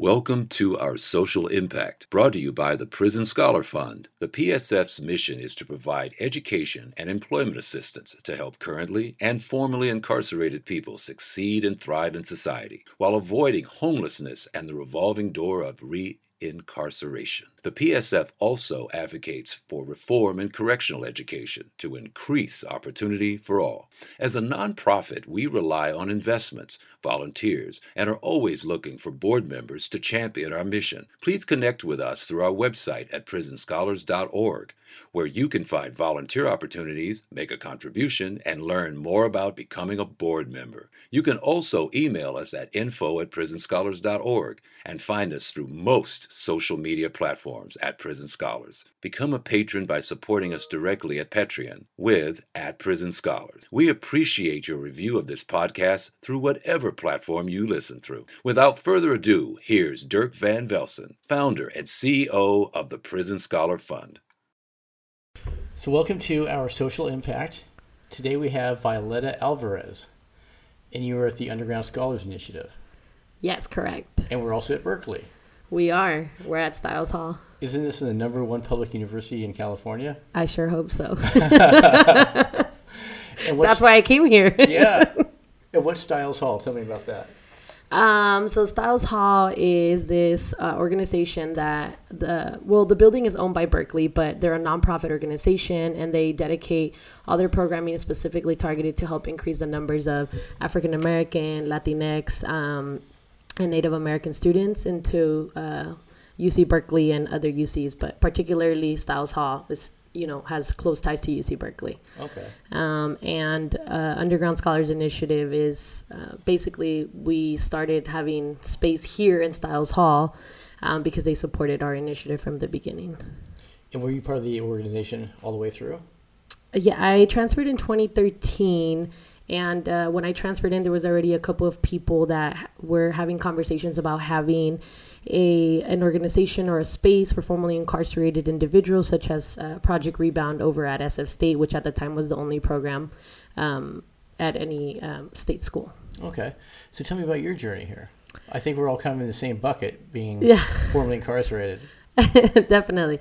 Welcome to our social impact, brought to you by the Prison Scholar Fund. The PSF's mission is to provide education and employment assistance to help currently and formerly incarcerated people succeed and thrive in society while avoiding homelessness and the revolving door of re incarceration. The PSF also advocates for reform in correctional education to increase opportunity for all. As a nonprofit, we rely on investments, volunteers, and are always looking for board members to champion our mission. Please connect with us through our website at prisonscholars.org, where you can find volunteer opportunities, make a contribution, and learn more about becoming a board member. You can also email us at info at prisonscholars.org and find us through most social media platforms at Prison Scholars. Become a patron by supporting us directly at Patreon with at Prison Scholars. We appreciate your review of this podcast through whatever platform you listen through. Without further ado, here's Dirk Van Velzen, founder and CEO of the Prison Scholar Fund. So, welcome to our social impact. Today we have Violetta Alvarez, and you are at the Underground Scholars Initiative. Yes, correct. And we're also at Berkeley. We are. We're at Stiles Hall. Isn't this the number one public university in California? I sure hope so. And That's why I came here. yeah. And what's Stiles Hall? Tell me about that. Um, so Stiles Hall is this uh, organization that the well, the building is owned by Berkeley, but they're a nonprofit organization, and they dedicate all their programming is specifically targeted to help increase the numbers of African American, Latinx, um, and Native American students into uh, UC Berkeley and other UCs, but particularly Stiles Hall is you know has close ties to UC Berkeley. Okay. Um, and uh, Underground Scholars Initiative is uh, basically we started having space here in Stiles Hall um, because they supported our initiative from the beginning. And were you part of the organization all the way through? Yeah, I transferred in 2013. And uh, when I transferred in, there was already a couple of people that were having conversations about having a an organization or a space for formerly incarcerated individuals, such as uh, Project Rebound over at SF State, which at the time was the only program um, at any um, state school. Okay. So tell me about your journey here. I think we're all kind of in the same bucket, being Yeah. formerly incarcerated. Definitely.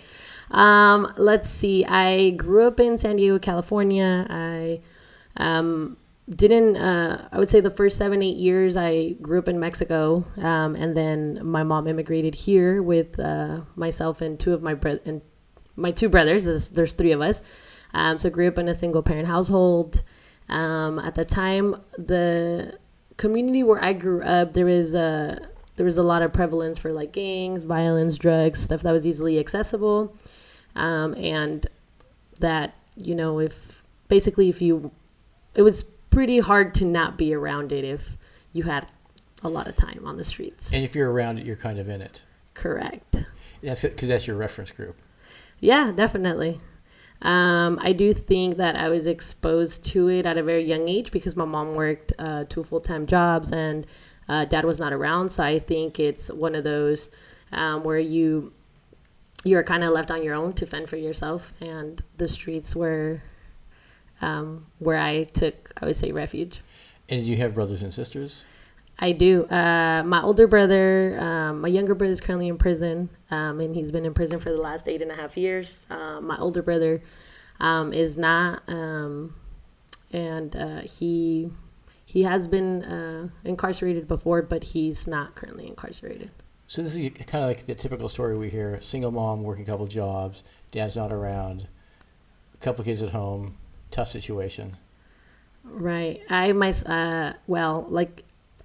Um, let's see. I grew up in San Diego, California. I um, didn't. Uh, I would say the first seven, eight years, I grew up in Mexico, um, and then my mom immigrated here with uh, myself and two of my bro- and my two brothers. There's, three of us. Um, so grew up in a single parent household. Um, at the time, the community where I grew up, there was a there was a lot of prevalence for like gangs, violence, drugs, stuff that was easily accessible, um, and that you know if basically if you it was pretty hard to not be around it if you had a lot of time on the streets. And if you're around it, you're kind of in it. Correct. That's because that's your reference group. Yeah, definitely. Um, I do think that I was exposed to it at a very young age because my mom worked uh, two full time jobs and uh, dad was not around. So I think it's one of those um, where you you're kind of left on your own to fend for yourself, and the streets were um, where I took, I would say, refuge. And you have brothers and sisters? I do. Uh, my older brother, um, my younger brother is currently in prison, um, and he's been in prison for the last eight and a half years. Uh, my older brother um, is not, um, and uh, he he has been uh, incarcerated before, but he's not currently incarcerated. So this is kind of like the typical story we hear: single mom working a couple jobs, dad's not around, a couple kids at home, tough situation. Right. I my uh, well, like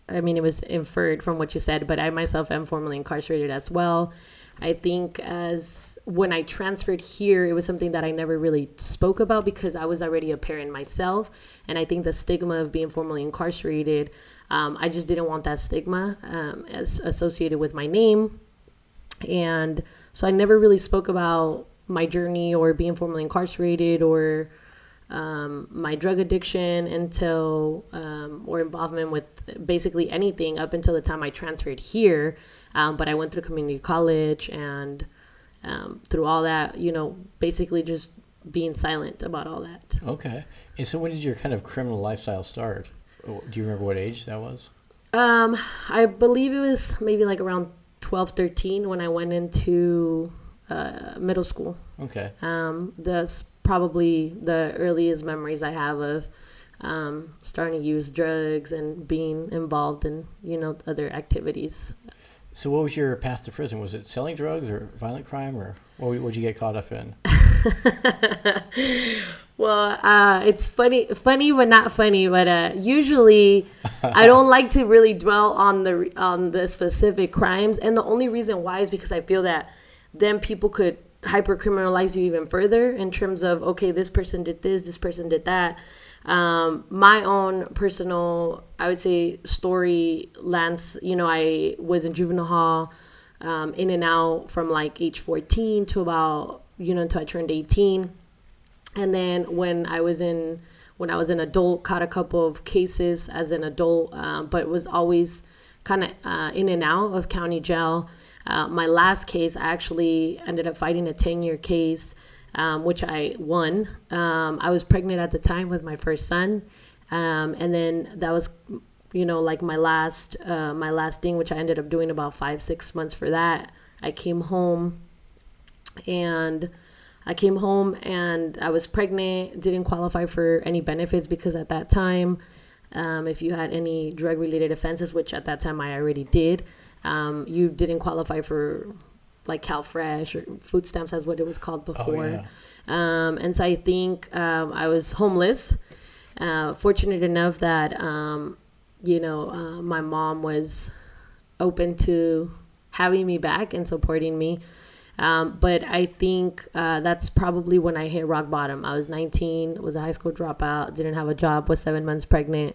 I mean, it was inferred from what you said, but I myself am formerly incarcerated as well. I think as when I transferred here, it was something that I never really spoke about because I was already a parent myself, and I think the stigma of being formally incarcerated, um, I just didn't want that stigma um, as associated with my name, and so I never really spoke about my journey or being formally incarcerated or um, my drug addiction until um, or involvement with basically anything up until the time I transferred here. Um, but I went through community college and um, through all that, you know, basically just being silent about all that. Okay. And so when did your kind of criminal lifestyle start? Oh, Do you remember what age that was? Um, I believe it was maybe like around 12, 13 when I went into uh, middle school. Okay. Um, that's probably the earliest memories I have of um, starting to use drugs and being involved in you know other activities. So, what was your path to prison? Was it selling drugs or violent crime, or what would you get caught up in? well, uh, it's funny, funny but not funny. But uh, usually, I don't like to really dwell on the on the specific crimes, and the only reason why is because I feel that then people could hyper criminalize you even further in terms of okay, this person did this, this person did that. Um, my own personal, I would say, story lands. You know, I was in juvenile hall, um, in and out from like age 14 to about you know until I turned 18, and then when I was in when I was an adult, caught a couple of cases as an adult, uh, but was always kind of uh, in and out of county jail. Uh, my last case, I actually ended up fighting a 10 year case, um, which I won. Um, I was pregnant at the time with my first son. Um, and then that was, you know, like my last, uh, my last thing, which I ended up doing about five, six months for that. I came home and I came home and I was pregnant, didn't qualify for any benefits because at that time, um, if you had any drug related offenses, which at that time I already did, um, you didn't qualify for like CalFresh or food stamps, as what it was called before. Oh, yeah. Um, and so I think um, I was homeless. Uh, fortunate enough that um, you know uh, my mom was open to having me back and supporting me. Um, but I think uh, that's probably when I hit rock bottom. I was 19, was a high school dropout, didn't have a job, was seven months pregnant.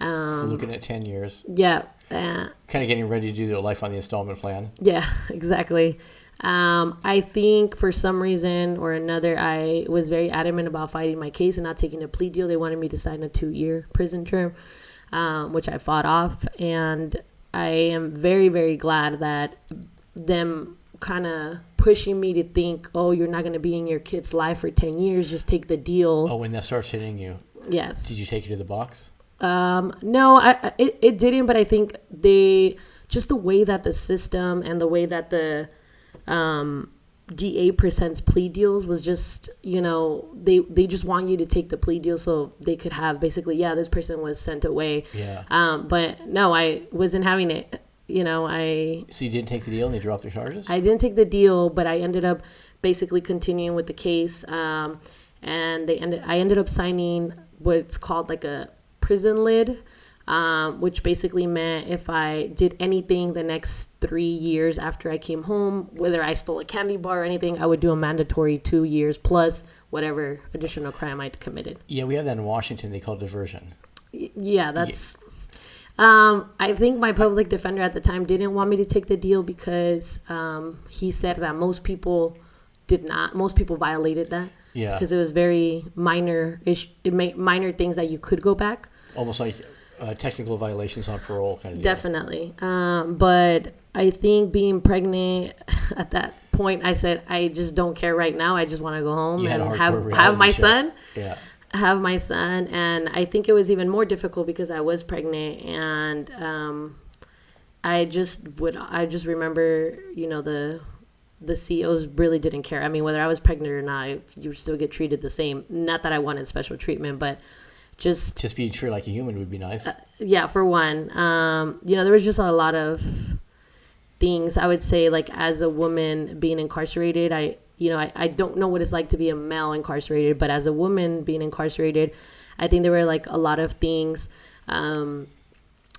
Um, Looking at 10 years, yeah, uh, kind of getting ready to do the life on the installment plan. yeah, exactly. Um, I think for some reason or another, I was very adamant about fighting my case and not taking a plea deal. They wanted me to sign a two-year prison term, um, which I fought off, and I am very, very glad that them kind of pushing me to think, oh, you're not going to be in your kid's life for ten years. Just take the deal. Oh, when that starts hitting you, Yes. did you take it to the box? Um, no, I, it, it didn't, but I think they just the way that the system and the way that the um, DA presents plea deals was just you know they they just want you to take the plea deal so they could have basically yeah this person was sent away. Yeah. Um, but no, I wasn't having it. You know, I So you didn't take the deal and they dropped the charges? I didn't take the deal, but I ended up basically continuing with the case. Um, and they ended. I ended up signing what's called like a prison lid, um, which basically meant if I did anything the next three years after I came home, whether I stole a candy bar or anything, I would do a mandatory two years plus whatever additional crime I'd committed. yeah, we have that in Washington. They call it diversion. Y- Yeah, that's. Um, I think my public defender at the time didn't want me to take the deal because um, he said that most people did not. Most people violated that. Yeah. Because it was very minor ish, minor things that you could go back. Almost like uh, technical violations on parole kind of deal. Definitely. Um, but I think being pregnant at that point, I said I just don't care right now. I just want to go home You had a and have have my check. son. Yeah. have my son and i think it was even more difficult because i was pregnant and um, i just would i just remember you know the the ceos really didn't care i mean whether i was pregnant or not you still get treated the same not that i wanted special treatment but just Just being treated like a human would be nice. yeah for one. Um, you know there was just a lot of things. I would say like as a woman being incarcerated i you know I, I don't know what it's like to be a male incarcerated but as a woman being incarcerated i think there were like a lot of things um,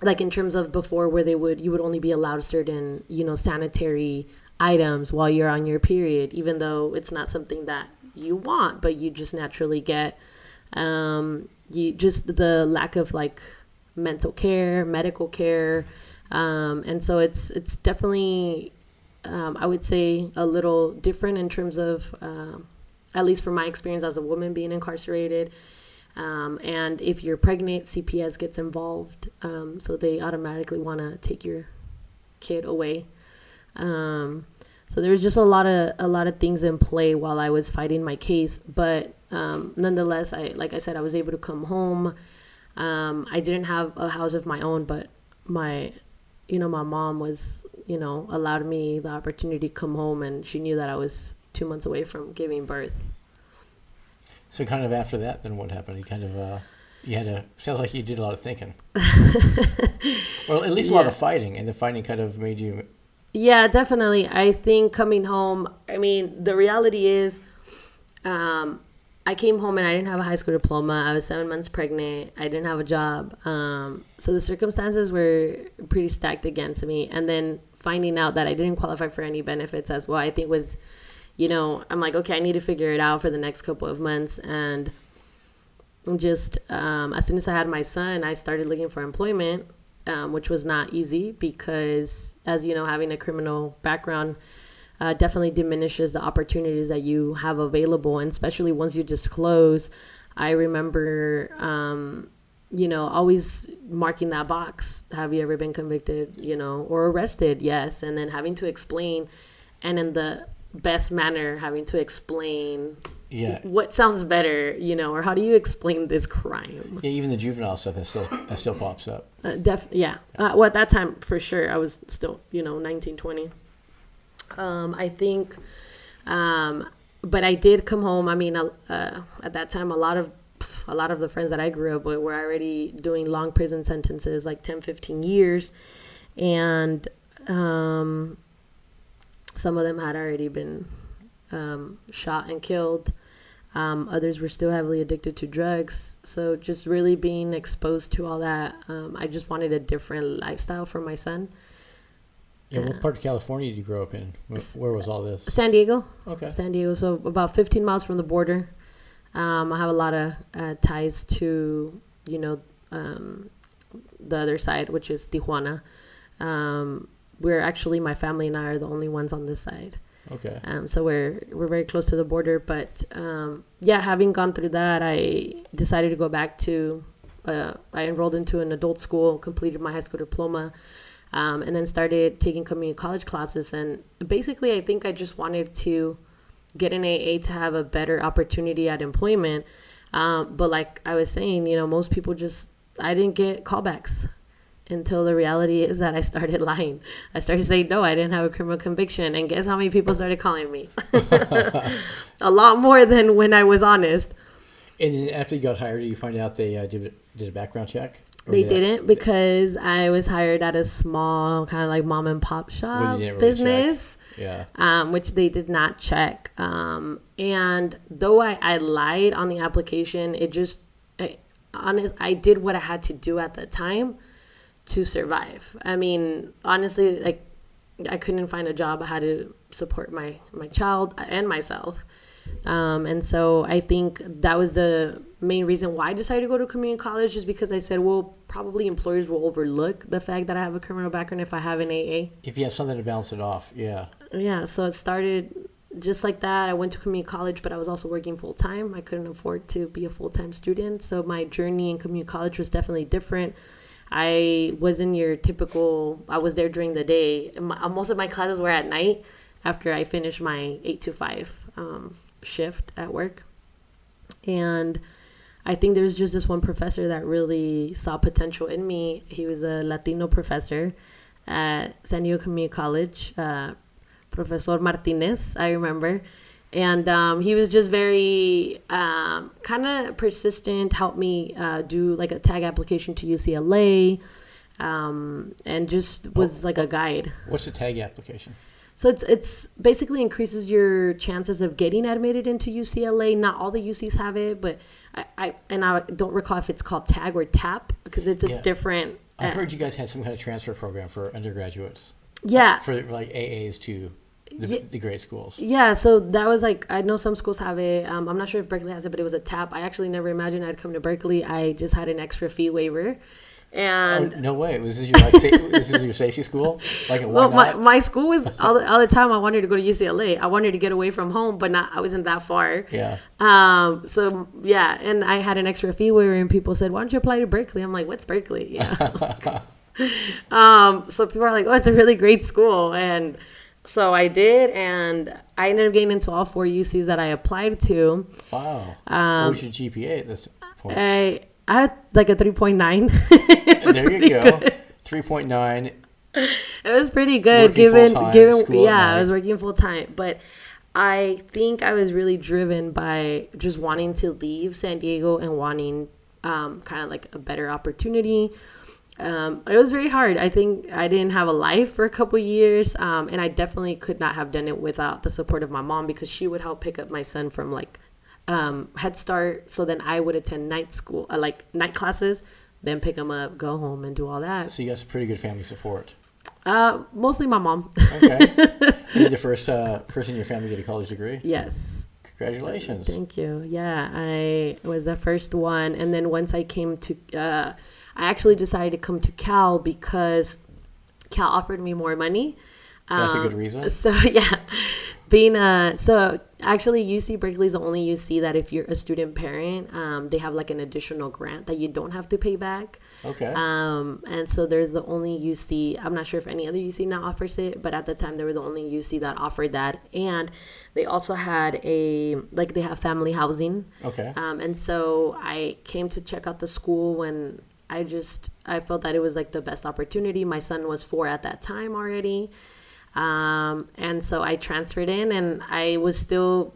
like in terms of before where they would you would only be allowed certain you know sanitary items while you're on your period even though it's not something that you want but you just naturally get. Um, you just the lack of like mental care medical care um, and so it's it's definitely um, i would say a little different in terms of um, at least from my experience as a woman being incarcerated um, and if you're pregnant, CPS gets involved, um, so they automatically want to take your kid away. Um, so there was just a lot of a lot of things in play while I was fighting my case, but um, nonetheless, I like I said, I was able to come home. Um, I didn't have a house of my own, but my, you know, my mom was, you know, allowed me the opportunity to come home, and she knew that I was two months away from giving birth. So kind of after that, then what happened? You kind of uh, you had to. Sounds like you did a lot of thinking, or at least a lot of fighting, and the fighting kind of made you. Yeah, definitely. I think coming home, I mean, the reality is, um, I came home and I didn't have a high school diploma. I was seven months pregnant. I didn't have a job. Um, so the circumstances were pretty stacked against me. And then finding out that I didn't qualify for any benefits as well, I think was, you know, I'm like, okay, I need to figure it out for the next couple of months. And just um, as soon as I had my son, I started looking for employment, um, which was not easy because, as you know, having a criminal background uh, definitely diminishes the opportunities that you have available, and especially once you disclose. I remember, um, you know, always marking that box. Have you ever been convicted, you know, or arrested? Yes, and then having to explain, and in the best manner, having to explain Yeah, what sounds better, you know, or how do you explain this crime? yeah. Even the juvenile stuff that still that still pops up. Uh, def, yeah. Uh, well, at that time, for sure, I was still, you know, 19, 20. Um, I think, um, but I did come home. I mean, uh, uh, at that time, a lot of a lot of the friends that I grew up with were already doing long prison sentences, like 10, 15 years, and um, some of them had already been um, shot and killed. Um, others were still heavily addicted to drugs. So just really being exposed to all that, um, I just wanted a different lifestyle for my son. Yeah, what part of California did you grow up in? Where, where was all this? San Diego, Okay. San Diego, so about 15 miles from the border. Um, I have a lot of uh, ties to, you know, um, the other side, which is Tijuana. Um, we're actually my family and I are the only ones on this side. Okay. Um, so we're we're very close to the border. But um, yeah, having gone through that, I decided to go back to. Uh, I enrolled into an adult school, completed my high school diploma, um, and then started taking community college classes. And basically, I think I just wanted to get an AA to have a better opportunity at employment. Um, but like I was saying, you know, most people just I didn't get callbacks until the reality is that I started lying. I started saying, no, I didn't have a criminal conviction. And guess how many people started calling me? a lot more than when I was honest. And then after you got hired, you find out they uh, did did a background check? They that- didn't because I was hired at a small kind of like mom and pop shop really business. Yeah. um, which they did not check. Um, and though I, I lied on the application, it just, I, honest, I did what I had to do at the time to survive. I mean, honestly, like I couldn't find a job. I had to support my my child and myself. Um, and so I think that was the main reason why I decided to go to community college, is because I said, well, probably employers will overlook the fact that I have a criminal background if I have an AA. If you have something to balance it off, yeah. Yeah, so it started just like that. I went to community college, but I was also working full time. I couldn't afford to be a full time student, so my journey in community college was definitely different. I wasn't your typical. I was there during the day. My, most of my classes were at night after I finished my eight to five um, shift at work, and I think there's just this one professor that really saw potential in me. He was a Latino professor at San Diego Community College, uh, Professor Martinez, I remember. And um, he was just very um, kind of persistent, helped me uh, do like a tag application to UCLA, um, and just was like a guide. What's the tag application? So it's it's basically increases your chances of getting admitted into UCLA. Not all the UCs have it, but I, I and I don't recall if it's called TAG or TAP because it's it's Yeah. different. I Uh, heard you guys had some kind of transfer program for undergraduates, yeah, for like AAs to the, Yeah. the grade schools. yeah. So that was like I know some schools have it. Um, I'm not sure if Berkeley has it, but it was a TAP. I actually never imagined I'd come to Berkeley. I just had an extra fee waiver, Oh, and no way! This your like sa- this is your safety school? Like, well, my, my school was all the, all the time. I wanted to go to UCLA. I wanted to get away from home, but not. I wasn't that far. yeah, Um, so yeah, and I had an extra fee waiver, and people said, "Why don't you apply to Berkeley?" I'm like, "What's Berkeley?" Yeah. um, so people are like, "Oh, it's a really great school," and so I did, and I ended up getting into all four UCs that I applied to. wow. Um, what was your GPA at this point? I I had like a three point nine. there you go. Point nine. it was pretty good given given yeah i was working full time but i think i was really driven by just wanting to leave san diego and wanting um, kind of like a better opportunity um, it was very hard i think i didn't have a life for a couple years um, and i definitely could not have done it without the support of my mom because she would help pick up my son from like um, head start so then i would attend night school uh, like night classes then pick them up go home and do all that So you got some pretty good family support. uh, mostly my mom Okay. You're the first uh, person in your family to get a college degree. yes Congratulations. Thank you. Yeah, I was the first one, and then once I came to, uh, I actually decided to come to Cal because Cal offered me more money. That's a Um, good reason. So yeah, being a so actually UC Berkeley is the only UC that if you're a student parent, um, they have like an additional grant that you don't have to pay back. Okay. Um, and so there's the only UC. I'm not sure if any other UC now offers it, but at the time they were the only UC that offered that. And they also had a like they have family housing. Okay. Um, and so I came to check out the school when I just I felt that it was like the best opportunity. My son was four at that time already, um, and so I transferred in, and I was still,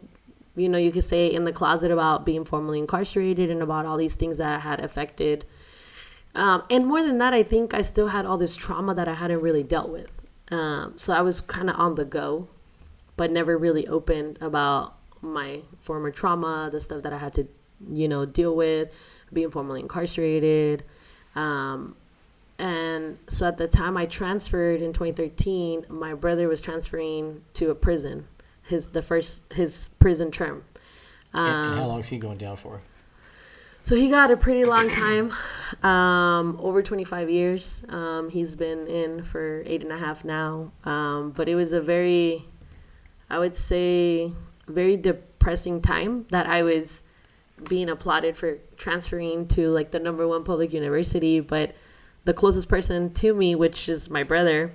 you know, you could say in the closet about being formally incarcerated and about all these things that I had affected. Um, and more than that, I think I still had all this trauma that I hadn't really dealt with. Um, so I was kind of on the go, but never really open about my former trauma, the stuff that I had to, you know, deal with, being formally incarcerated. Um, and so at the time I transferred in 2013, my brother was transferring to a prison, his the first his prison term. and, Um, and how long is he going down for? so he got a pretty long time, um, over 25 years. Um, he's been in for eight and a half now. Um, but it was a very, I would say, very depressing time that I was being applauded for transferring to like the number one public university. But the closest person to me, which is my brother,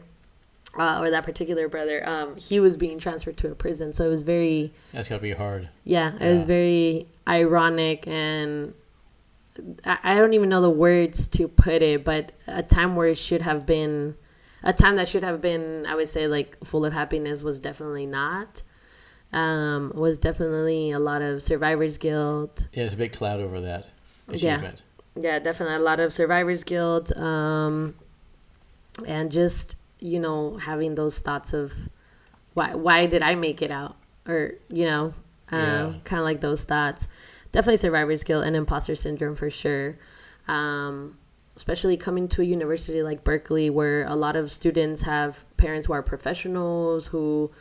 uh, or that particular brother, um, he was being transferred to a prison. So it was very, That's got to be hard. yeah, it was very ironic and I, I don't even know the words to put it, but a time where it should have been a time that should have been, I would say, like full of happiness was definitely not. Um, was definitely a lot of survivor's guilt. Yeah, there's a big cloud over that achievement. Yeah, definitely a lot of survivor's guilt. Um, and just you know having those thoughts of why why did I make it out, or you know, um, Yeah. kind of like those thoughts. Definitely survivor's guilt and imposter syndrome for sure. Um, especially coming to a university like Berkeley, where a lot of students have parents who are professionals who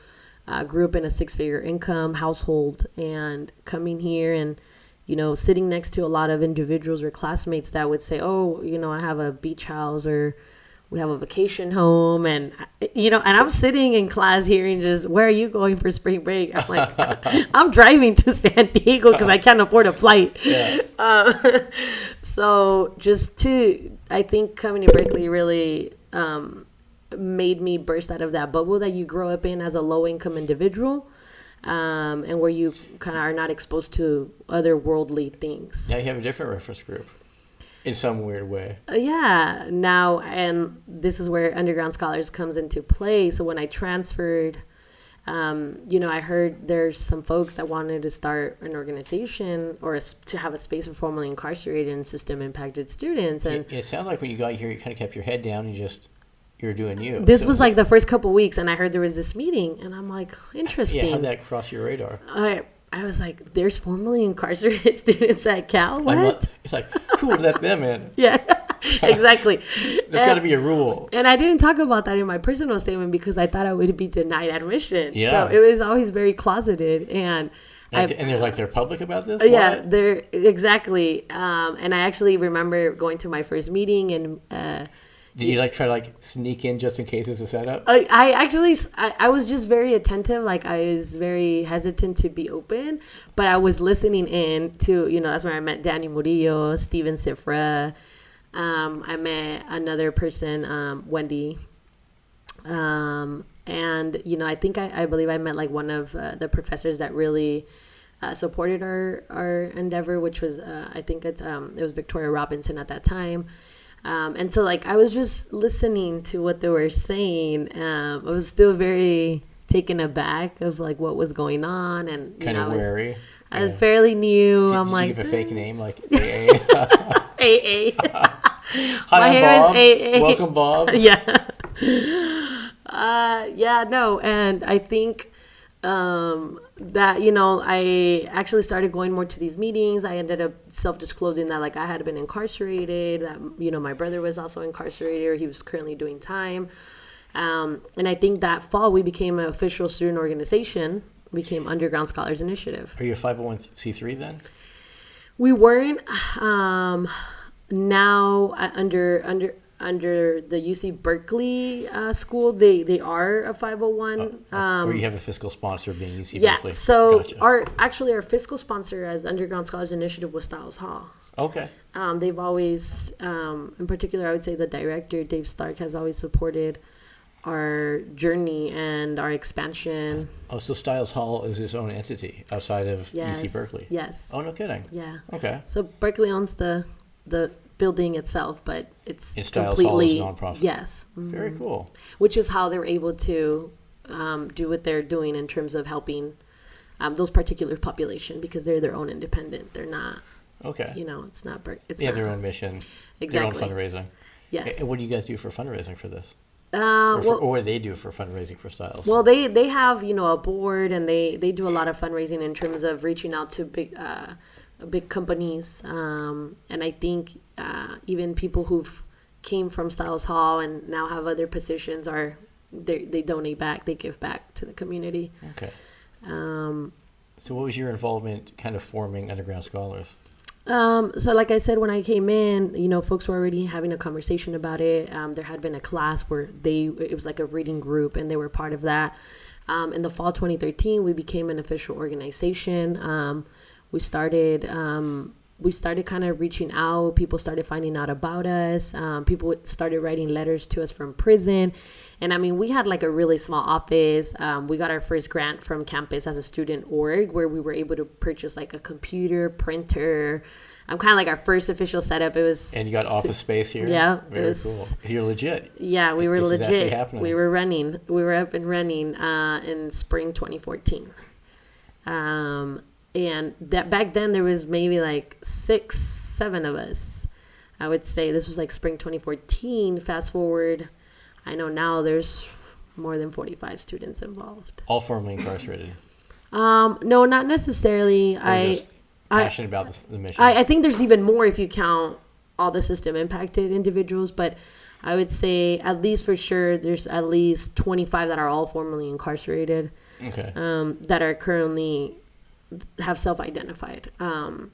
uh, grew up in a six-figure income household, and coming here and you know sitting next to a lot of individuals or classmates that would say, "Oh, you know, I have a beach house or." we have a vacation home and you know and i'm sitting in class hearing just where are you going for spring break i'm like i'm driving to san diego because i can't afford a flight Yeah. uh, so just to i think coming to berkeley really um, made me burst out of that bubble that you grow up in as a low income individual um, and where you kind of are not exposed to other worldly things Yeah, you have a different reference group in some weird way. Uh, yeah now and this is where underground scholars comes into play so when i transferred um, you know i heard there's some folks that wanted to start an organization or a to have a space for formerly incarcerated and system impacted students and It, it sounded like when you got here, you kind of kept your head down and just you were doing you. this So- was like the first couple weeks and i heard there was this meeting and i'm like interesting yeah. How'd that cross your radar? I, I was like there's formerly incarcerated students at cal what not- it's like who would let them in? yeah exactly There's got to be a rule. And I didn't talk about that in my personal statement because I thought I would be denied admission. Yeah. So it was always very closeted and And, and they're like they're public about this. yeah, What? they're exactly. Um, and I actually remember going to my first meeting and uh, Did you like try to like sneak in just in case it was a setup? I, I actually I, I was just very attentive. Like I was very hesitant to be open, but I was listening in to you know that's where I met Danny Murillo, Steven Czifra. Um, I met another person, um, Wendy. Um, and you know I think I, I believe I met like one of uh, the professors that really uh, supported our our endeavor, which was uh, I think it um, it was Victoria Robinson at that time. Um, and so like I was just listening to what they were saying. Um, I was still very taken aback of like what was going on and Kind know, of I was, wary. I was fairly new. Did, I'm did like you give a fake name like AA? AA. Hi, My I'm Bob. AA. Welcome, Bob. yeah. Uh, yeah, no, and I think um, that you know I actually started going more to these meetings. I ended up self-disclosing that like I had been incarcerated. That you know my brother was also incarcerated. Or he was currently doing time. Um, and I think that fall we became an official student organization. Became Underground Scholars Initiative. Are you a 501c3 then? We weren't. Um, now uh, under under under the UC Berkeley uh, school, they they are a five hundred one. Um, or you have a fiscal sponsor being UC yeah. Berkeley? So Gotcha. our actually our fiscal sponsor as Underground Scholars Initiative was Stiles Hall. okay. Um, they've always, um, in particular, I would say the director Dave Stark has always supported our journey and our expansion. Oh, so Stiles Hall is its own entity outside of Yes. UC Berkeley? Yes. Oh, no kidding. Yeah. Okay. So Berkeley owns the the building itself, but it's And Stiles Hall is completely nonprofit. Yes, Mhm. Very cool. which is how they're able to um, do what they're doing in terms of helping um, those particular population because they're their own independent. They're not, Okay. you know, it's not. It's they have not, their own mission, Exactly. their own fundraising. Yes. And what do you guys do for fundraising for this? Uh, Or, for, well, or what do they do for fundraising for Stiles? Well, they they have you know a board and they they do a lot of fundraising in terms of reaching out to big uh, big companies, um, and I think uh, even people who've came from Stiles Hall and now have other positions are they they donate back, they give back to the community. okay. Um, So what was your involvement kind of forming Underground Scholars? Um, so like I said, when I came in, you know, folks were already having a conversation about it. Um, there had been a class where they, it was like a reading group and they were part of that. Um, in the fall 2013, we became an official organization. We started, um, we started kind of reaching out. People started finding out about us. Um, people started writing letters to us from prison. And I mean, we had like a really small office. Um, we got our first grant from campus as a student org, where we were able to purchase like a computer, printer. I'm kind of like our first official setup. It was And you got office space here? Yeah, Very was- cool. You're legit. yeah, we were This legit. We were running. We were up and running uh, in spring 2014. Um, and that back then there was maybe like six, seven of us. I would say this was like spring 2014. Fast forward, I know now there's more than 45 students involved. All formerly incarcerated. Um, no, not necessarily. Or I, just I, passionate about the, the mission. I, I think there's even more if you count all the system impacted individuals, but I would say at least for sure there's at least 25 that are all formerly incarcerated okay. um, that are currently have self-identified. Um,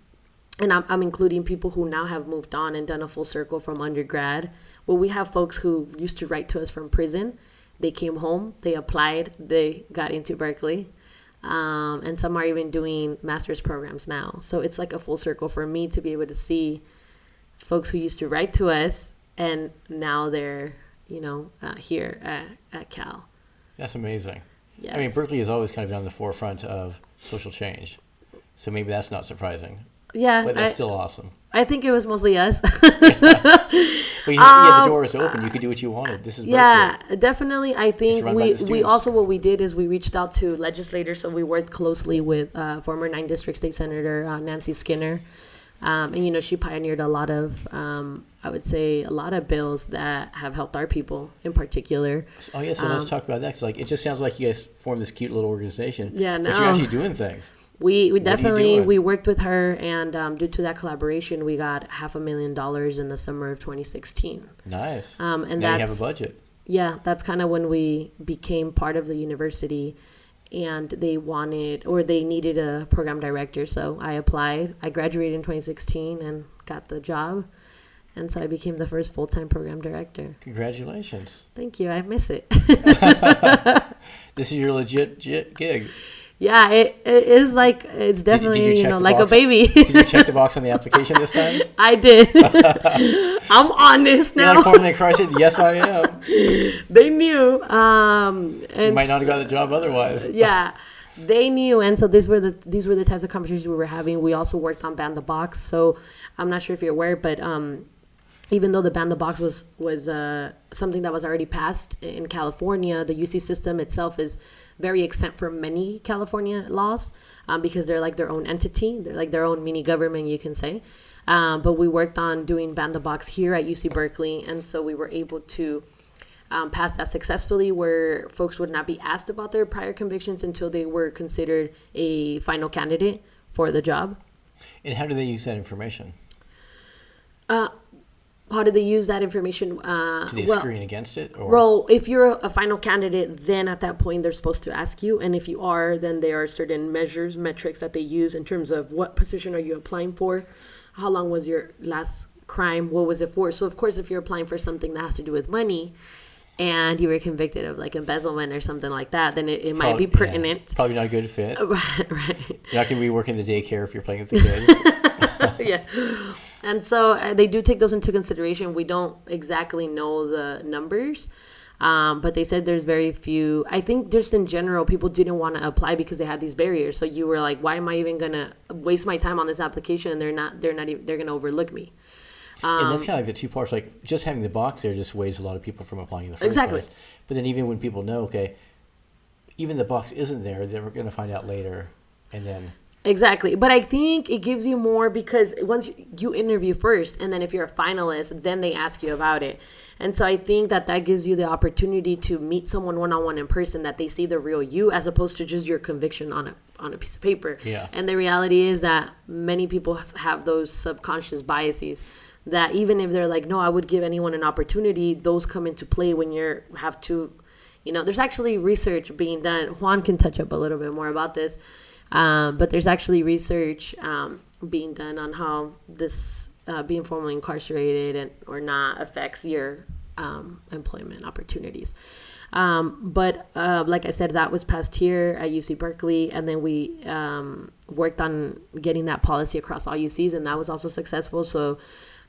and I'm, I'm including people who now have moved on and done a full circle from undergrad. Well, we have folks who used to write to us from prison. They came home, they applied, they got into Berkeley. Um, and some are even doing master's programs now. So it's like a full circle for me to be able to see folks who used to write to us and now they're, you know, uh, here at, at Cal. That's amazing. Yes. I mean, Berkeley has always kind of been on the forefront of social change. So maybe that's not surprising. yeah, But that's I, still awesome. I think it was mostly us. But you, yeah, the Um, door is open. You could do what you wanted. This is Berkeley. Yeah, definitely. I think we we also what we did is we reached out to legislators. So we worked closely with uh, former nine district state senator uh, Nancy Skinner, um, and you know she pioneered a lot of um, I would say a lot of bills that have helped our people in particular. Oh, yeah, so let's Um, talk about that. 'cause, like, it just sounds like you guys formed this cute little organization. Yeah, But no. you're actually doing things. We we What are you definitely we worked with her, and um, due to that collaboration, we got half a million dollars in the summer of 2016. Nice. Um, and now you have a budget. yeah, that's kind of when we became part of the university and they wanted or they needed a program director. So I applied. I graduated in 2016 and got the job. And so I became the first full time program director. Congratulations. Thank you. I miss it. This is your legit j- gig. Yeah, it, it is like, it's did you definitely, you know, like a baby. Did you check the box on the application this time? I did. I'm honest You're now. like formerly. Yes, I am. they knew. Um, You might not have got the job otherwise. yeah they knew and so these were the these were the types of conversations we were having we also worked on ban the box so i'm not sure if you're aware but um even though the ban the box was was uh, something that was already passed in California, the UC system itself is very exempt from many California laws um, because they're like their own entity. They're like their own mini government, you can say. Um, but we worked on doing ban the box here at UC Berkeley, and so we were able to um, pass that successfully, where folks would not be asked about their prior convictions until they were considered a final candidate for the job. And how do they use that information? Uh, how do they use that information? Uh, Do they well, screen against it? Or? well, if you're a final candidate, then at that point they're supposed to ask you, and if you are, then there are certain measures, metrics that they use in terms of what position are you applying for, how long was your last crime, what was it for. So of course, if you're applying for something that has to do with money, and you were convicted of like embezzlement or something like that, then it, it might be Prob- yeah, pertinent. Probably not a good fit. Right, right. You're not going to be working the daycare if you're playing with the kids. yeah. And so uh, they do take those into consideration. We don't exactly know the numbers, um, but they said there's very few. I think just in general, people didn't want to apply because they had these barriers. So you were like, why am I even gonna waste my time on this application? And they're not. They're not. Even, they're gonna overlook me. and that's Um, kind of like the two parts. Like just having the box there just weighs a lot of people from applying in the first Exactly. place. But then even when people know, okay, even the box isn't there, then we're going to find out later, and then Exactly. But I think it gives you more because once you, you interview first, and then if you're a finalist, then they ask you about it. And so I think that that gives you the opportunity to meet someone one on one in person that they see the real you as opposed to just your conviction on a on a piece of paper. Yeah. And the reality is that many people have those subconscious biases that even if they're like, no, I would give anyone an opportunity, those come into play when you're have to, you know, there's actually research being done. Juan can touch up a little bit more about this, um, but there's actually research um, being done on how this uh, being formally incarcerated and or not affects your um, employment opportunities. Um, but uh, like I said, that was passed here at UC Berkeley, and then we um, worked on getting that policy across all UCs, and that was also successful. So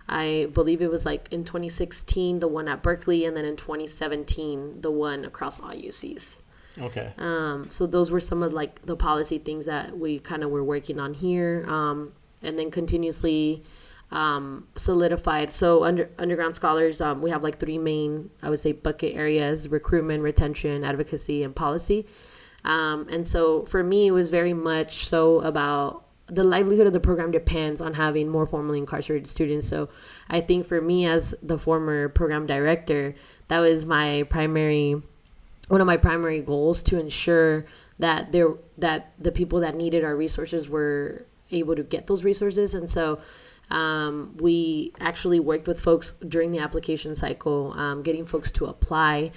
I believe it was like in 2016, the one at Berkeley, and then in 2017, the one across all UCs. Okay, Um, so those were some of like the policy things that we kind of were working on here, um, and then continuously um, solidified. So under underground scholars, um, we have like three main, I would say, bucket areas: recruitment, retention, advocacy, and policy. Um, and so for me, it was very much so about the livelihood of the program depends on having more formally incarcerated students. So I think for me, as the former program director, that was my primary one of my primary goals to ensure that there that the people that needed our resources were able to get those resources. And so um, we actually worked with folks during the application cycle um, getting folks to apply.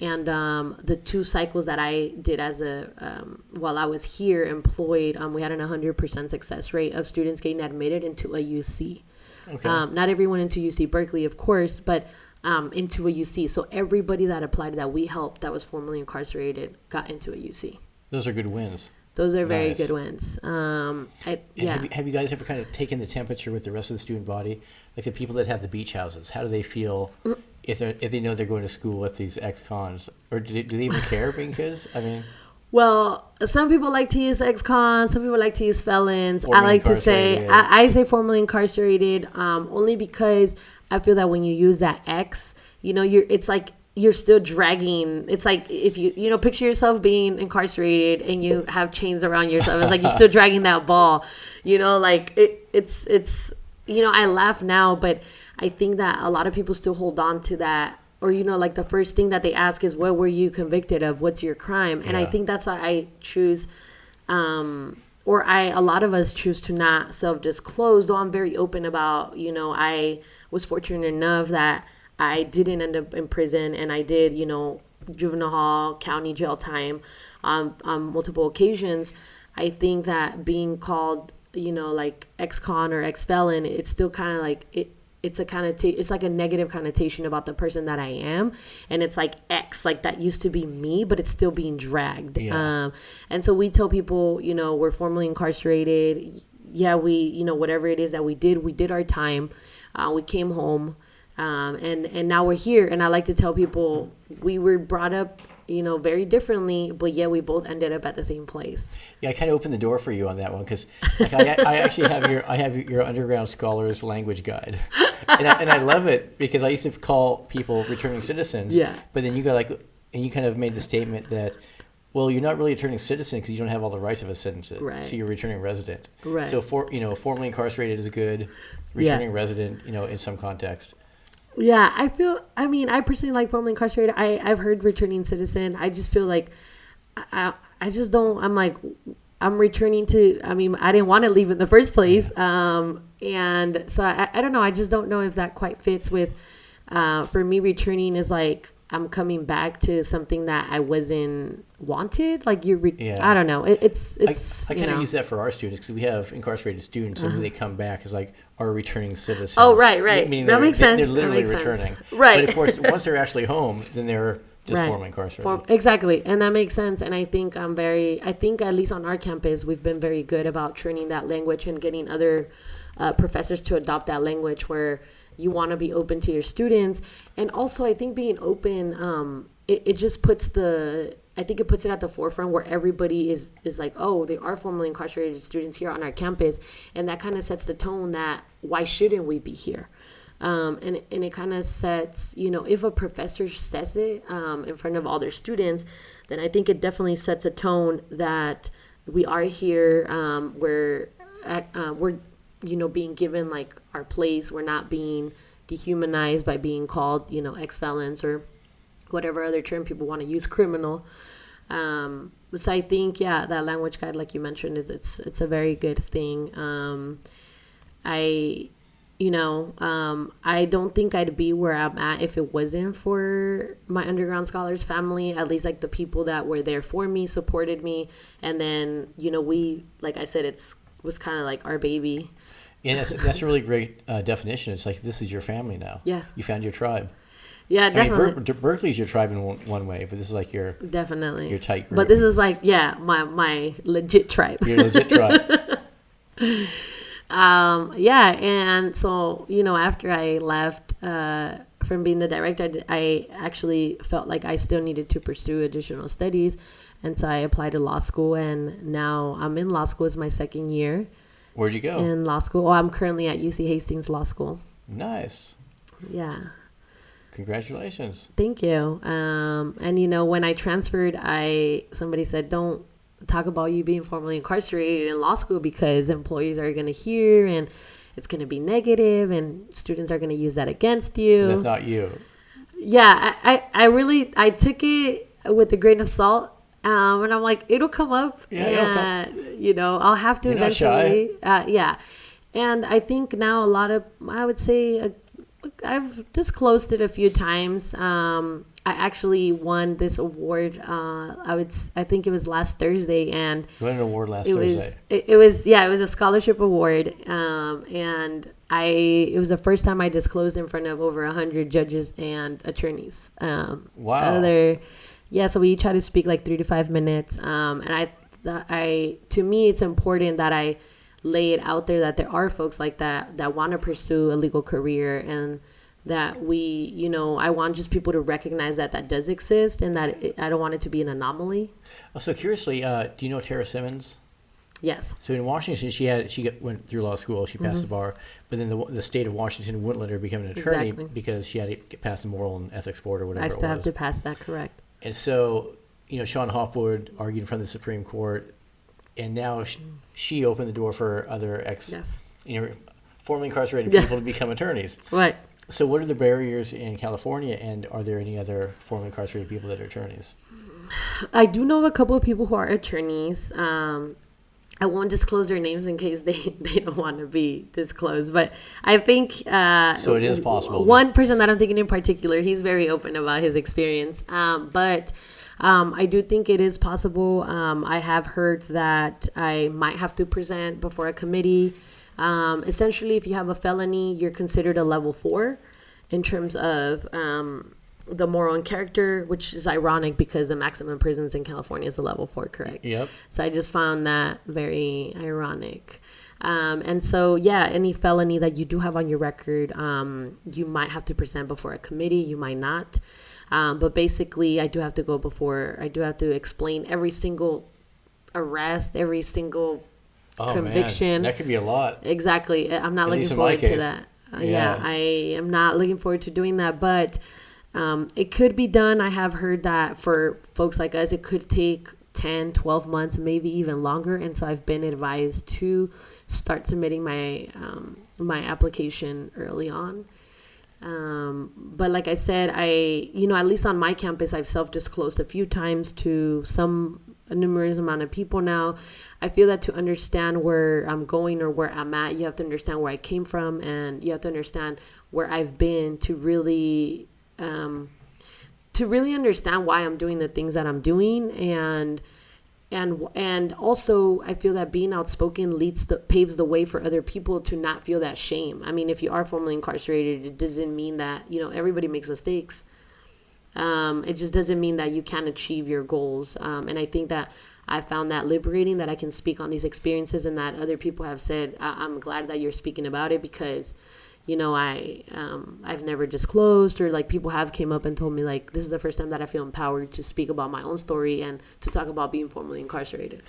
And um, the two cycles that i did as a um, while i was here employed um, we had an 100% success rate of students getting admitted into a uc okay. um, not everyone into UC Berkeley, of course, but um, into a UC. So everybody that applied that we helped that was formerly incarcerated got into a UC. Those are good wins. Those are very Nice. good wins. Um, I, yeah. have, you, have you guys ever kind of taken the temperature with the rest of the student body, like the people that have the beach houses? How do they feel Mm. if they if they know they're going to school with these ex-cons, or do they, do they even care being kids? I mean, Well, some people like to use ex-cons. Some people like to use felons. I like to say. I, I say formerly incarcerated um, only because I feel that when you use that X, you know, you're it's like you're still dragging. It's like if you you know picture yourself being incarcerated and you have chains around yourself. It's like you're still dragging that ball. You know, like it, it's it's you know I laugh now, but I think that a lot of people still hold on to that. Or you know, like the first thing that they ask is, "What were you convicted of? What's your crime?" And I think that's why I choose um or i a lot of us choose to not self-disclose though i'm very open about you know i was fortunate enough that i didn't end up in prison and i did you know juvenile hall county jail time um, on multiple occasions. I think that being called you know like ex-con or ex-felon it's still kind of like it it's a kind of it's like a negative connotation about the person that i am. And it's like x like that used to be me but it's still being dragged. Yeah. um, and so we tell people you know we're formerly incarcerated. Yeah we you know whatever it is that we did we did our time uh, we came home um, and and now we're here and i like to tell people we were brought up you know, very differently, but yet we both ended up at the same place. Yeah, I kind of opened the door for you on that one because like, I, I actually have your I have your underground scholars language guide, and I, and I love it because I used to call people returning citizens. Yeah. But then you got like, and you kind of made the statement that, well, you're not really a returning citizen because you don't have all the rights of a citizen. Right. So you're a returning resident. Right. So for you know, formerly incarcerated is good. Yeah. Returning resident, you know, in some context. Yeah, I feel. I mean, I personally like formerly incarcerated. I I've heard returning citizen. I just feel like, I I just don't. I'm like, I'm returning to. I mean, I didn't want to leave in the first place. Um, and so I I don't know. I just don't know if that quite fits with. Uh, for me, returning is like I'm coming back to something that I wasn't wanted. Like you, re- Yeah. I don't know. It, it's I, it's. I you kind of. Uh-huh. use that for our students because we have incarcerated students and when they come back is like our returning citizens. Oh, right, right. Meaning That makes sense. They're literally makes sense. returning. Right. But of course, once they're actually home, then they're just Right. formerly incarcerated. For, exactly, and that makes sense. And I think I'm very, I think at least on our campus, we've been very good about training that language and getting other uh, professors to adopt that language where you want to be open to your students. And also, I think being open, um, it, it just puts the, I think it puts it at the forefront where everybody is is like, oh, they are formerly incarcerated students here on our campus, and that kind of sets the tone that why shouldn't we be here? um, and and it kind of sets you know if a professor says it um, in front of all their students then i think it definitely sets a tone that we are here um, we're at, uh, we're you know being given like our place we're not being dehumanized by being called you know ex-felons or whatever other term people want to use criminal um, so i think yeah that language guide like you mentioned is it's it's a very good thing um, I, you know, um, I don't think I'd be where I'm at if it wasn't for my underground scholars family. At least like the people that were there for me, supported me, and then you know we, like I said, it's was kind of like our baby. That's, that's a really great uh, definition. It's like this is your family now. Yeah. You found your tribe. Yeah, I mean, definitely, Ber- Berkeley's your tribe in one, one way, but this is like your definitely. your tight group. But this is like yeah, my my legit tribe. your legit tribe. um yeah and so you know after i left uh from being the director I actually felt like i still needed to pursue additional studies and so i applied to law school and now i'm in law school it's my second year Where'd you go? in law school oh i'm currently at uc hastings law school nice. yeah Congratulations. Thank you. Um, and you know, when I transferred, I somebody said, "Don't talk about you being formerly incarcerated in law school because employees are going to hear and it's going to be negative, and students are going to use that against you." That's not you. yeah, I, I, I really, I took it with a grain of salt. Um, and I'm like, it'll come up. Yeah, it'll come- and, You know, I'll have to You're eventually. Uh, yeah. And I think now a lot of, I would say, uh, I've disclosed it a few times. Um, I actually won this award. Uh, I would, I think it was last Thursday, and You won an award last it Thursday. was, it, it was, yeah, it was a scholarship award. Um, and I, it was the first time I disclosed in front of over a hundred judges and attorneys. Um, Wow. Other, yeah, so we each had to speak like three to five minutes. Um, and I, th- I, to me, it's important that I lay it out there that there are folks like that that want to pursue a legal career and that we, you know, I want just people to recognize that that does exist and that it, I don't want it to be an anomaly. Oh, so curiously, uh, do you know Tara Simmons? Yes. So in Washington, she had she got, went through law school. She passed the bar, but then the, the state of Washington wouldn't let her become an attorney Mm-hmm. Exactly. because she had to pass the moral and ethics board or whatever I still have to pass that correct. And so, you know, Shon Hopwood argued in front of the Supreme Court, and now she, she opened the door for other ex, Yes. you know, formerly incarcerated Yeah. people to become attorneys. Right. So, what are the barriers in California, and are there any other formerly incarcerated people that are attorneys? I do know a couple of people who are attorneys. Um, I won't disclose their names in case they, they don't want to be disclosed. But I think uh, So it is possible. One person that I'm thinking in particular, he's very open about his experience. Um, but um, I do think it is possible. Um, I have heard that I might have to present before a committee. Um, essentially, if you have a felony, you're considered a level four in terms of um, the moral and character, which is ironic because the maximum prisons in California is a level four, correct? Yep. So I just found that very ironic. Um, and so, yeah, any felony that you do have on your record, um, you might have to present before a committee, you might not. Um, but basically, I do have to go before. I do have to explain every single arrest, every single Oh, conviction. Man. That could be a lot. Exactly. I'm not At looking least in my forward to that. Uh, Yeah. yeah. I am not looking forward to doing that, but um, it could be done. I have heard that for folks like us, it could take 10, 12 months, maybe even longer. And so I've been advised to start submitting my um, my application early on. Um, but like I said, I you know at least on my campus, I've self disclosed a few times to some a numerous amount of people now. I feel that to understand where I'm going or where I'm at, you have to understand where I came from, and you have to understand where I've been to really um, to really understand why I'm doing the things that I'm doing and and and also I feel that being outspoken leads the paves the way for other people to not feel that shame. I mean, if you are formerly incarcerated, it doesn't mean that you know everybody makes mistakes. Um, it just doesn't mean that you can't achieve your goals. Um, and I think that I found that liberating that I can speak on these experiences and that other people have said, I- I'm glad that you're speaking about it because, you know, I, um, I've never disclosed or like people have came up and told me like, this is the first time that I feel empowered to speak about my own story and to talk about being formerly incarcerated.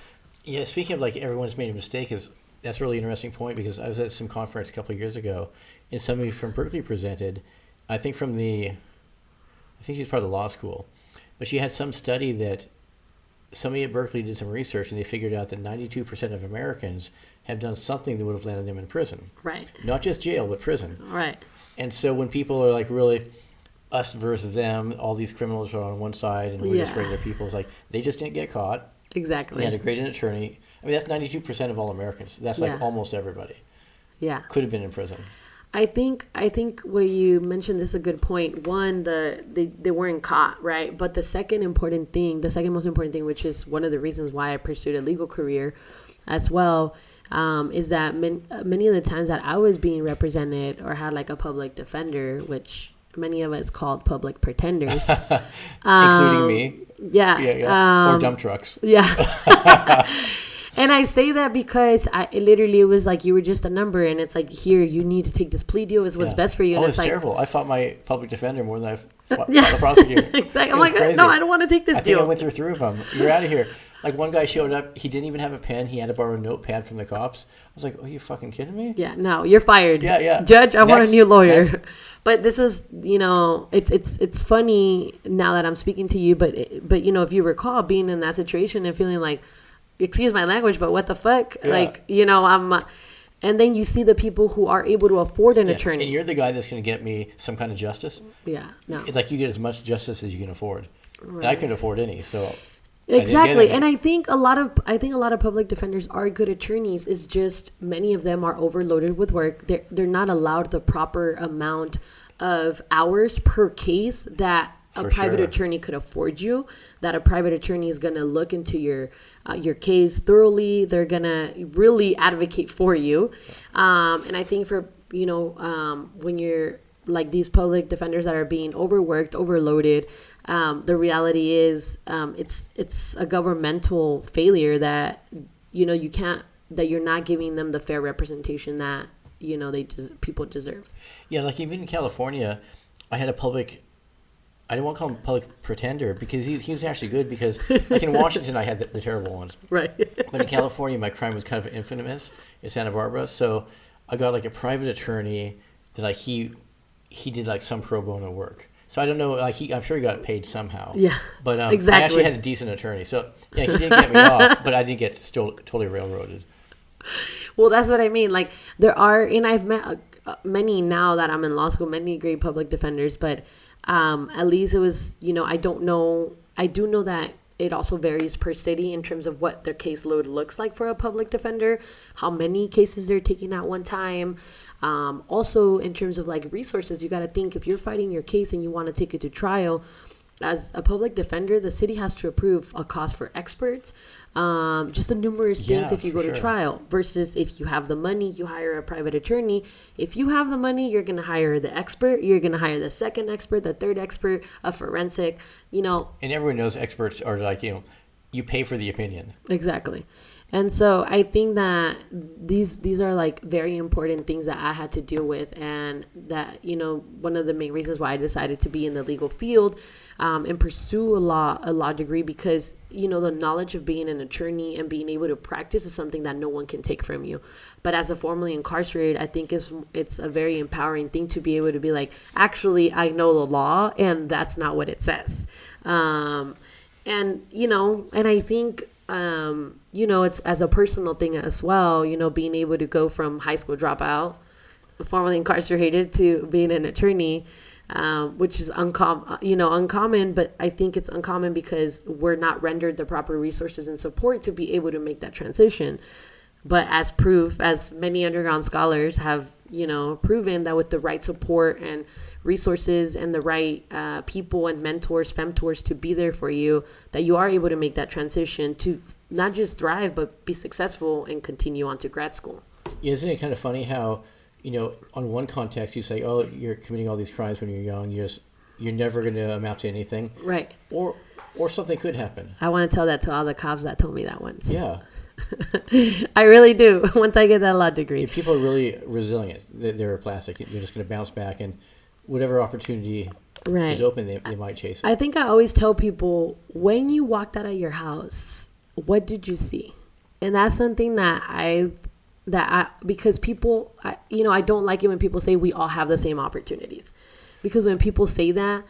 Yeah, speaking of like everyone's made a mistake is that's a really interesting point because I was at some conference a couple years ago and somebody from Berkeley presented, I think from the I think she's part of the law school. But she had some study that somebody at Berkeley did some research and they figured out that 92% of Americans have done something that would have landed them in prison. Right. Not just jail, but prison. Right. And so when people are like really us versus them, all these criminals are on one side and we're just regular people, it's like they just didn't get caught. Exactly. They had a great attorney. I mean, that's 92% of all Americans. That's like Yeah. almost everybody. yeah. Could have been in prison. I think I think what you mentioned this is a good point. One, the they, they weren't caught, right? But the second important thing, the second most important thing, which is one of the reasons why I pursued a legal career as well, um, is that man, uh, many of the times that I was being represented or had like a public defender, which many of us called public pretenders. Including me. yeah. Yeah, yeah. or um, dump trucks. yeah. and I say that because I it literally it was like you were just a number, and it's like here you need to take this plea deal. Is what's Yeah. best for you. Oh, And it's it's like terrible. I fought my public defender more than I fought, Yeah. fought the prosecutor. exactly. I'm like, crazy. no, I don't want to take this I think I went through three of them. You're out of here. Like one guy showed up, he didn't even have a pen. He had to borrow a notepad from the cops. I was like, "Oh, you fucking kidding me?" yeah, no, you're fired. Yeah, yeah. Judge, I want a new lawyer. Next. But this is, you know, it's it's it's funny now that I'm speaking to you, but but you know, if you recall being in that situation and feeling like, excuse my language, but what the fuck, Yeah. like you know, I'm, uh, and then you see the people who are able to afford an Yeah. attorney. And you're the guy that's going to get me some kind of justice. yeah, no. It's like you get as much justice as you can afford. And I couldn't afford any, so I Exactly. any. And I think a lot of I think a lot of public defenders are good attorneys. It's just many of them are overloaded with work. They're they're not allowed the proper amount of hours per case that a For private sure. attorney could afford you. That a private attorney is going to look into your uh, your case thoroughly. They're to really advocate for you. Um, and I think for you know um, when you're like these public defenders that are being overworked, overloaded. Um, the reality is um, it's it's a governmental failure that you know you can't that you're not giving them the fair representation that you know they des- people deserve. Yeah, like even in California, I had a public. I didn't want to call him public pretender because he, he was actually good because like in Washington I had the, the terrible ones, Right. but in California my crime was kind of infamous in Santa Barbara. So I got like a private attorney that like he he did like some pro bono work. So I don't know, like he I'm sure he got paid somehow. Yeah, but um, I actually had a decent attorney. So yeah, he didn't get me off, but I didn't get still totally railroaded. Well, that's what I mean. Like there are, and I've met uh, many now that I'm in law school, many great public defenders. But um, at least it was, you know, I don't know. I do know that it also varies per city in terms of what their caseload looks like for a public defender, how many cases they're taking at one time. Um, also, in terms of like resources, you got to think if you're fighting your case and you want to take it to trial, as a public defender, the city has to approve a cost for experts, um, just the numerous things Yeah, if you go to trial. Versus if you have the money, you hire a private attorney. If you have the money, you're going to hire the expert. You're going to hire the second expert, the third expert, a forensic. You know, And everyone knows experts are like you know you pay for the opinion. Exactly. And so I think that these these are like very important things that I had to deal with, and that you know one of the main reasons why I decided to be in the legal field um, and pursue a law a law degree because you know the knowledge of being an attorney and being able to practice is something that no one can take from you. But as a formerly incarcerated, I think it's it's a very empowering thing to be able to be like, actually, I know the law, and that's not what it says. Um, and you know, and I think um, you know, it's as a personal thing as well, you know, being able to go from high school dropout, formerly incarcerated, to being an attorney, um, which is uncommon, you know, uncommon, but I think it's uncommon because we're not rendered the proper resources and support to be able to make that transition. But as proof, as many underground scholars have, you know, proven that with the right support and resources and the right uh, people and mentors, femtors to be there for you, that you are able to make that transition to not just thrive, but be successful and continue on to grad school. Isn't it kind of funny how, you know, on one context you say, oh, you're committing all these crimes when you're young, you're just, you're never going to amount to anything, Right. or or something could happen. I want to tell that to all the cops that told me that once. Yeah, I really do. Once I get that law degree. Yeah, people are really resilient. They- They're plastic. They're just going to bounce back, and whatever opportunity Right. is open, they, they might chase it. I think I always tell people when you walked out of your house, what did you see? And that's something that I that I because people I, you know I don't like it when people say we all have the same opportunities. Because when people say that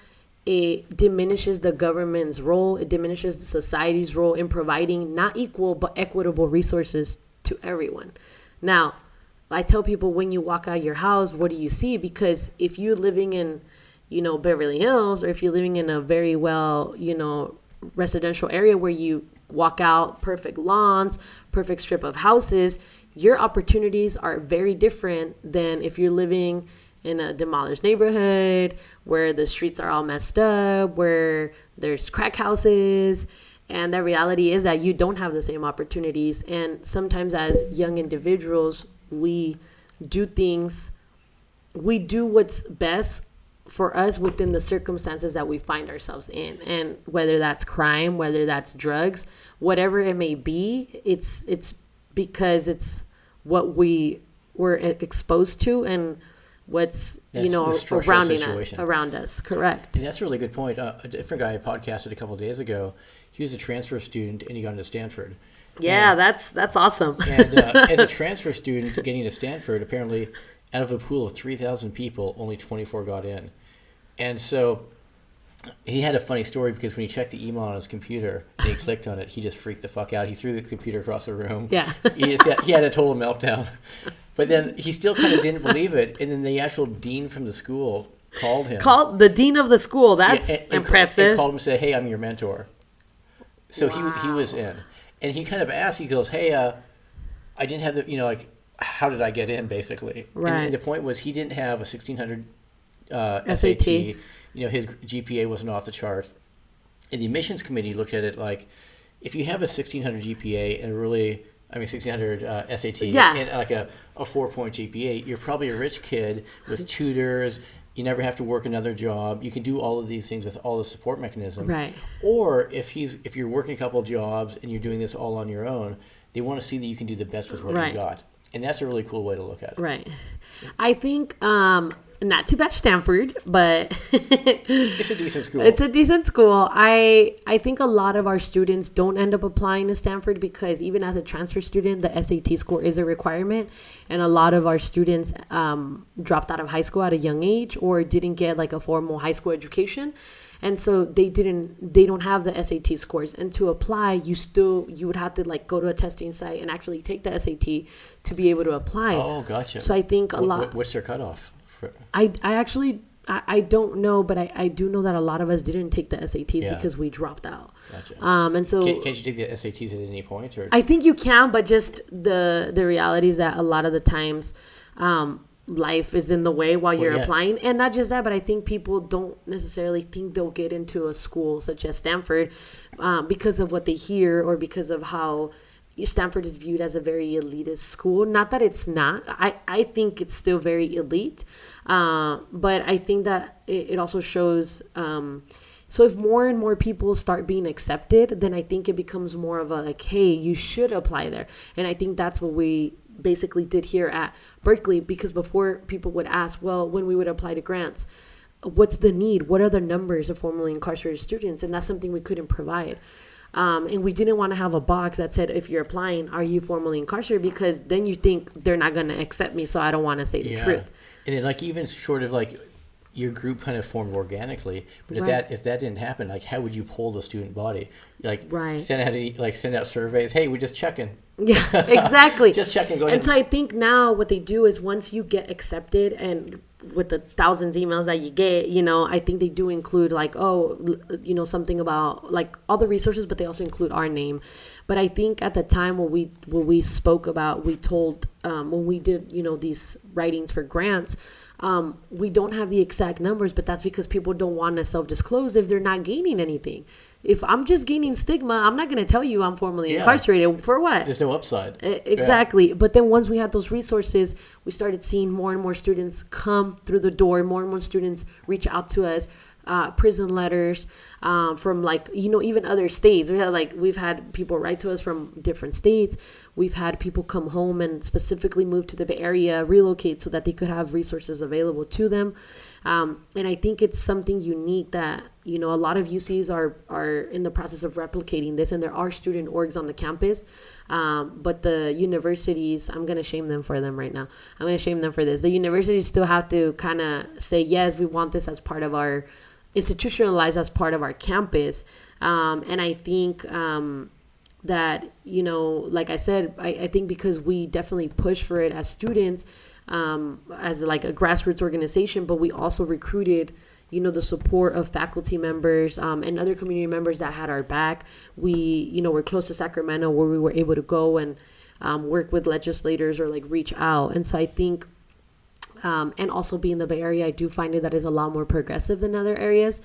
it diminishes the government's role it diminishes the society's role in providing not equal but equitable resources to everyone. Now i tell people when you walk out your house what do you see? Because if you're living in you know beverly hills or if you're living in a very well you know residential area where you walk out perfect lawns perfect strip of houses your opportunities are very different than if you're living in a demolished neighborhood where the streets are all messed up, where there's crack houses. And the reality is that you don't have the same opportunities. And sometimes, as young individuals, we do things, we do what's best for us within the circumstances that we find ourselves in and whether that's crime whether that's drugs whatever it may be it's it's because it's what we were exposed to and what's you know surrounding us around us correct And that's a really good point. Uh, a different guy I podcasted a couple of days ago. He was a transfer student, and he got into Stanford. yeah that's that's awesome And uh, as a transfer student getting to Stanford, apparently, out of a pool of 3,000 people, only 24 got in. And so he had a funny story because when he checked the email on his computer and he clicked on it, he just freaked the fuck out. He threw the computer across the room. Yeah. he, just had, he had a total meltdown. But then he still kind of didn't believe it. And then the actual dean from the school called him. called the dean of the school that's Yeah, and- and- impressive And called him and said, "Hey, I'm your mentor." So he he was in, and he kind of asked. He goes, "Hey, uh, I didn't have the you know like how did I get in basically?" And- Right. And, the point was he didn't have a 1600 uh, SAT. SAT. You know his GPA wasn't off the charts, and the admissions committee looked at it like, if you have a 1600 GPA and really. I mean, 1600 uh, SAT Yeah. and like a, a four point GPA, you're probably a rich kid with tutors. You never have to work another job. You can do all of these things with all the support mechanism. Right. Or if he's if you're working a couple of jobs and you're doing this all on your own, they want to see that you can do the best with what Right. you got. And that's a really cool way to look at it. right i think um not to bash stanford but It's a decent school. It's a decent school. I I think a lot of our students don't end up applying to Stanford because even as a transfer student, the SAT score is a requirement, and a lot of our students um, dropped out of high school at a young age or didn't get like a formal high school education, and so they didn't they don't have the SAT scores. And to apply, you still you would have to like go to a testing site and actually take the SAT to be able to apply. oh, gotcha. So I think a lot. what's their cutoff? I, I actually I, I don't know, but I, I do know that a lot of us didn't take the SATs Yeah. because we dropped out. gotcha. Um, and so can't, can't you take the SATs at any point? Or I think you can, but just the the reality is that a lot of the times, um, life is in the way while you're yeah. applying, and not just that, but I think people don't necessarily think they'll get into a school such as Stanford um, because of what they hear or because of how. Stanford is viewed as a very elitist school. Not that it's not. I, I think it's still very elite. Uh, but I think that it, it also shows, um, So if more and more people start being accepted, then I think it becomes more of a like, hey, you should apply there. And I think that's what we basically did here at Berkeley because before people would ask, well, when we would apply to grants, what's the need? What are the numbers of formerly incarcerated students? And that's something we couldn't provide. Um, and we didn't want to have a box that said, if you're applying, are you formally incarcerated? Because then you think they're not going to accept me, so I don't want to say the Yeah. truth. And then like even short of like your group kind of formed organically, but if Right. that if that didn't happen, like how would you poll the student body? Like Right. send out a, like send out surveys. Hey, we're just checking. Yeah, exactly. Just checking. Go ahead. And so I think now what they do is once you get accepted and with the thousands emails that you get, you know, I think they do include like, oh, you know, something about like all the resources, but they also include our name. But I think at the time when we when we spoke about, we told um, when we did, you know, these writings for grants, um, we don't have the exact numbers, but that's because people don't want to self disclose if they're not gaining anything. If I'm just gaining stigma, I'm not going to tell you I'm formally Yeah. incarcerated for what? There's no upside. Exactly. But then once we had those resources, we started seeing more and more students come through the door, more and more students reach out to us. Uh, prison letters um, from like you know even other states. We had like we've had people write to us from different states. We've had people come home and specifically move to the Bay Area, relocate so that they could have resources available to them. Um, and I think it's something unique that you know a lot of UCs are are in the process of replicating this, and there are student orgs on the campus. Um, but the universities, I'm gonna shame them for them right now. I'm gonna shame them for this. The universities still have to kind of say yes, we want this as part of our institutionalized as part of our campus. Um, and I think um, that you know like i said I, I think because we definitely push for it as students um, as like a grassroots organization but we also recruited you know the support of faculty members um, and other community members that had our back we you know we're close to sacramento where we were able to go and um, work with legislators or like reach out and so i think um, and also being the Bay Area, I do find it that is a lot more progressive than other areas.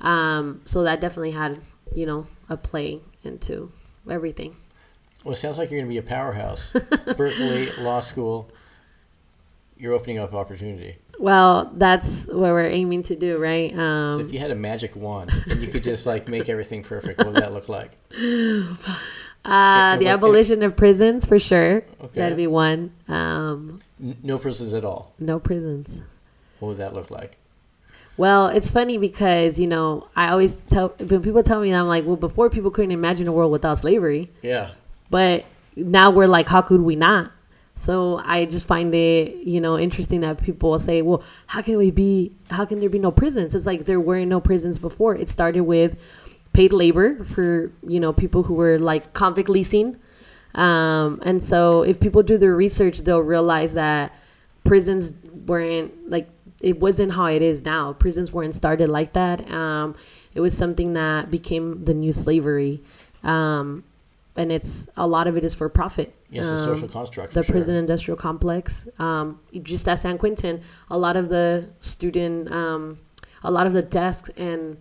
Um, so that definitely had, you know, a play into everything. Well, it sounds like you're going to be a powerhouse. Berkeley Law School. You're opening up opportunity. Well, that's what we're aiming to do, right? So Um, if you had a magic wand and you could just like make everything perfect, what would that look like? uh, the abolition of prisons for sure. Okay. That'd be one. Um, no prisons at all. no prisons. What would that look like? Well, it's funny because you know I always tell when people tell me I'm like, well, before people couldn't imagine a world without slavery. Yeah. but now we're like how could we not so i just find it you know interesting that people say well how can we be how can there be no prisons? It's like there were no prisons before. It started with paid labor for you know people who were like convict leasing. Um, and so if people do their research they'll realize that prisons weren't like it wasn't how it is now. Prisons weren't started like that. Um, it was something that became the new slavery. Um, and it's a lot of it is for profit. Yes, the Um, social construct. the sure. prison industrial complex. Um, just at San Quentin, a lot of the student, um, a lot of the desks and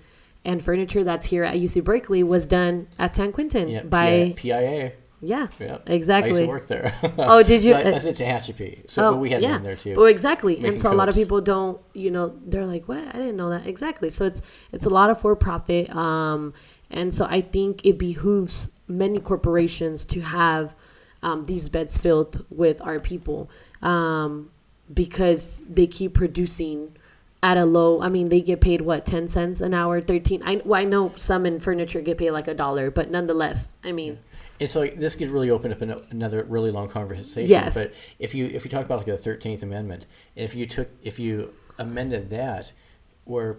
and furniture that's here at UC Berkeley was done at San Quentin Yeah, by PIA. yeah, Yeah. exactly. I used to work there. Oh, did you? No, I said Tehachapi. So, but we had one there too. Oh, exactly. and so a lot of people don't, you know, they're like, "What? I didn't know that." Exactly. So it's it's a lot of for profit. Um, and so I think it behooves many corporations to have um, these beds filled with our people um, because they keep producing at a low. I mean, they get paid what ten cents an hour, thirteen. I well, I know some in furniture get paid like a dollar, but nonetheless, I mean, And so this could really open up an, another really long conversation. Yes. But if you if you talk about like the Thirteenth Amendment, and if you took if you amended that, where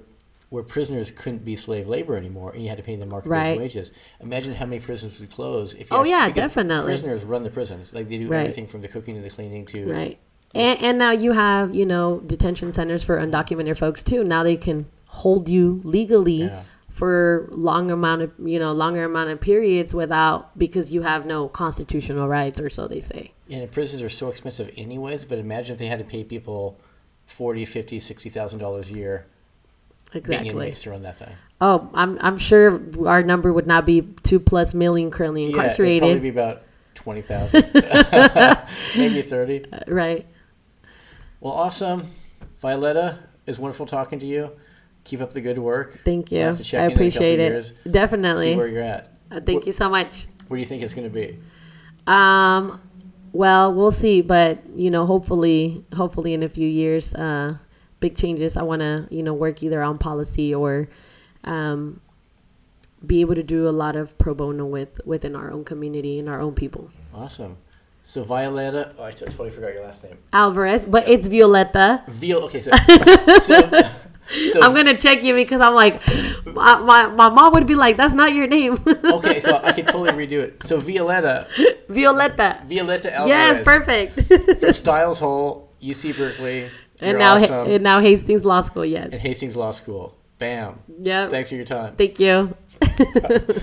where prisoners couldn't be slave labor anymore, and you had to pay them market Right. wages. Imagine how many prisons would close if. You Oh, actually- yeah, definitely. Prisoners run the prisons, like they do Right. everything from the cooking to the cleaning to. Right. And, and now you have, you know, detention centers for undocumented folks too. Now they can hold you legally Yeah. for long amount of, you know, longer amount of periods without because you have no constitutional rights or so they say. And prisons are so expensive anyways. But imagine if they had to pay people forty, fifty, sixty thousand dollars a year being Exactly. inmates to run that thing. Oh, I'm I'm sure our number would not be two plus million currently Yeah, it'd probably be about twenty thousand, maybe thirty. right. Well, awesome, Violetta. It's wonderful talking to you. Keep up the good work. Thank you. We'll have to check I in in a appreciate it. years, Definitely. See where you're at. Uh, thank you so much. Where do you think it's going to be? Um, well, we'll see, but you know, hopefully, hopefully in a few years, uh, big changes. I want to, you know, work either on policy or, um, be able to do a lot of pro bono with within our own community and our own people. Awesome. So Violetta, oh, I totally forgot your last name. Alvarez, but it's Violetta. Viol. Okay, so, so, so I'm gonna check you because I'm like, my, my, my mom would be like, that's not your name. okay, so I can totally redo it. So Violetta, Violetta. Violetta Alvarez. Yes, perfect. Stiles Hall, UC Berkeley. And You're now, awesome. and now Hastings Law School. Yes. and Hastings Law School. Bam. Yep. Thanks for your time. Thank you.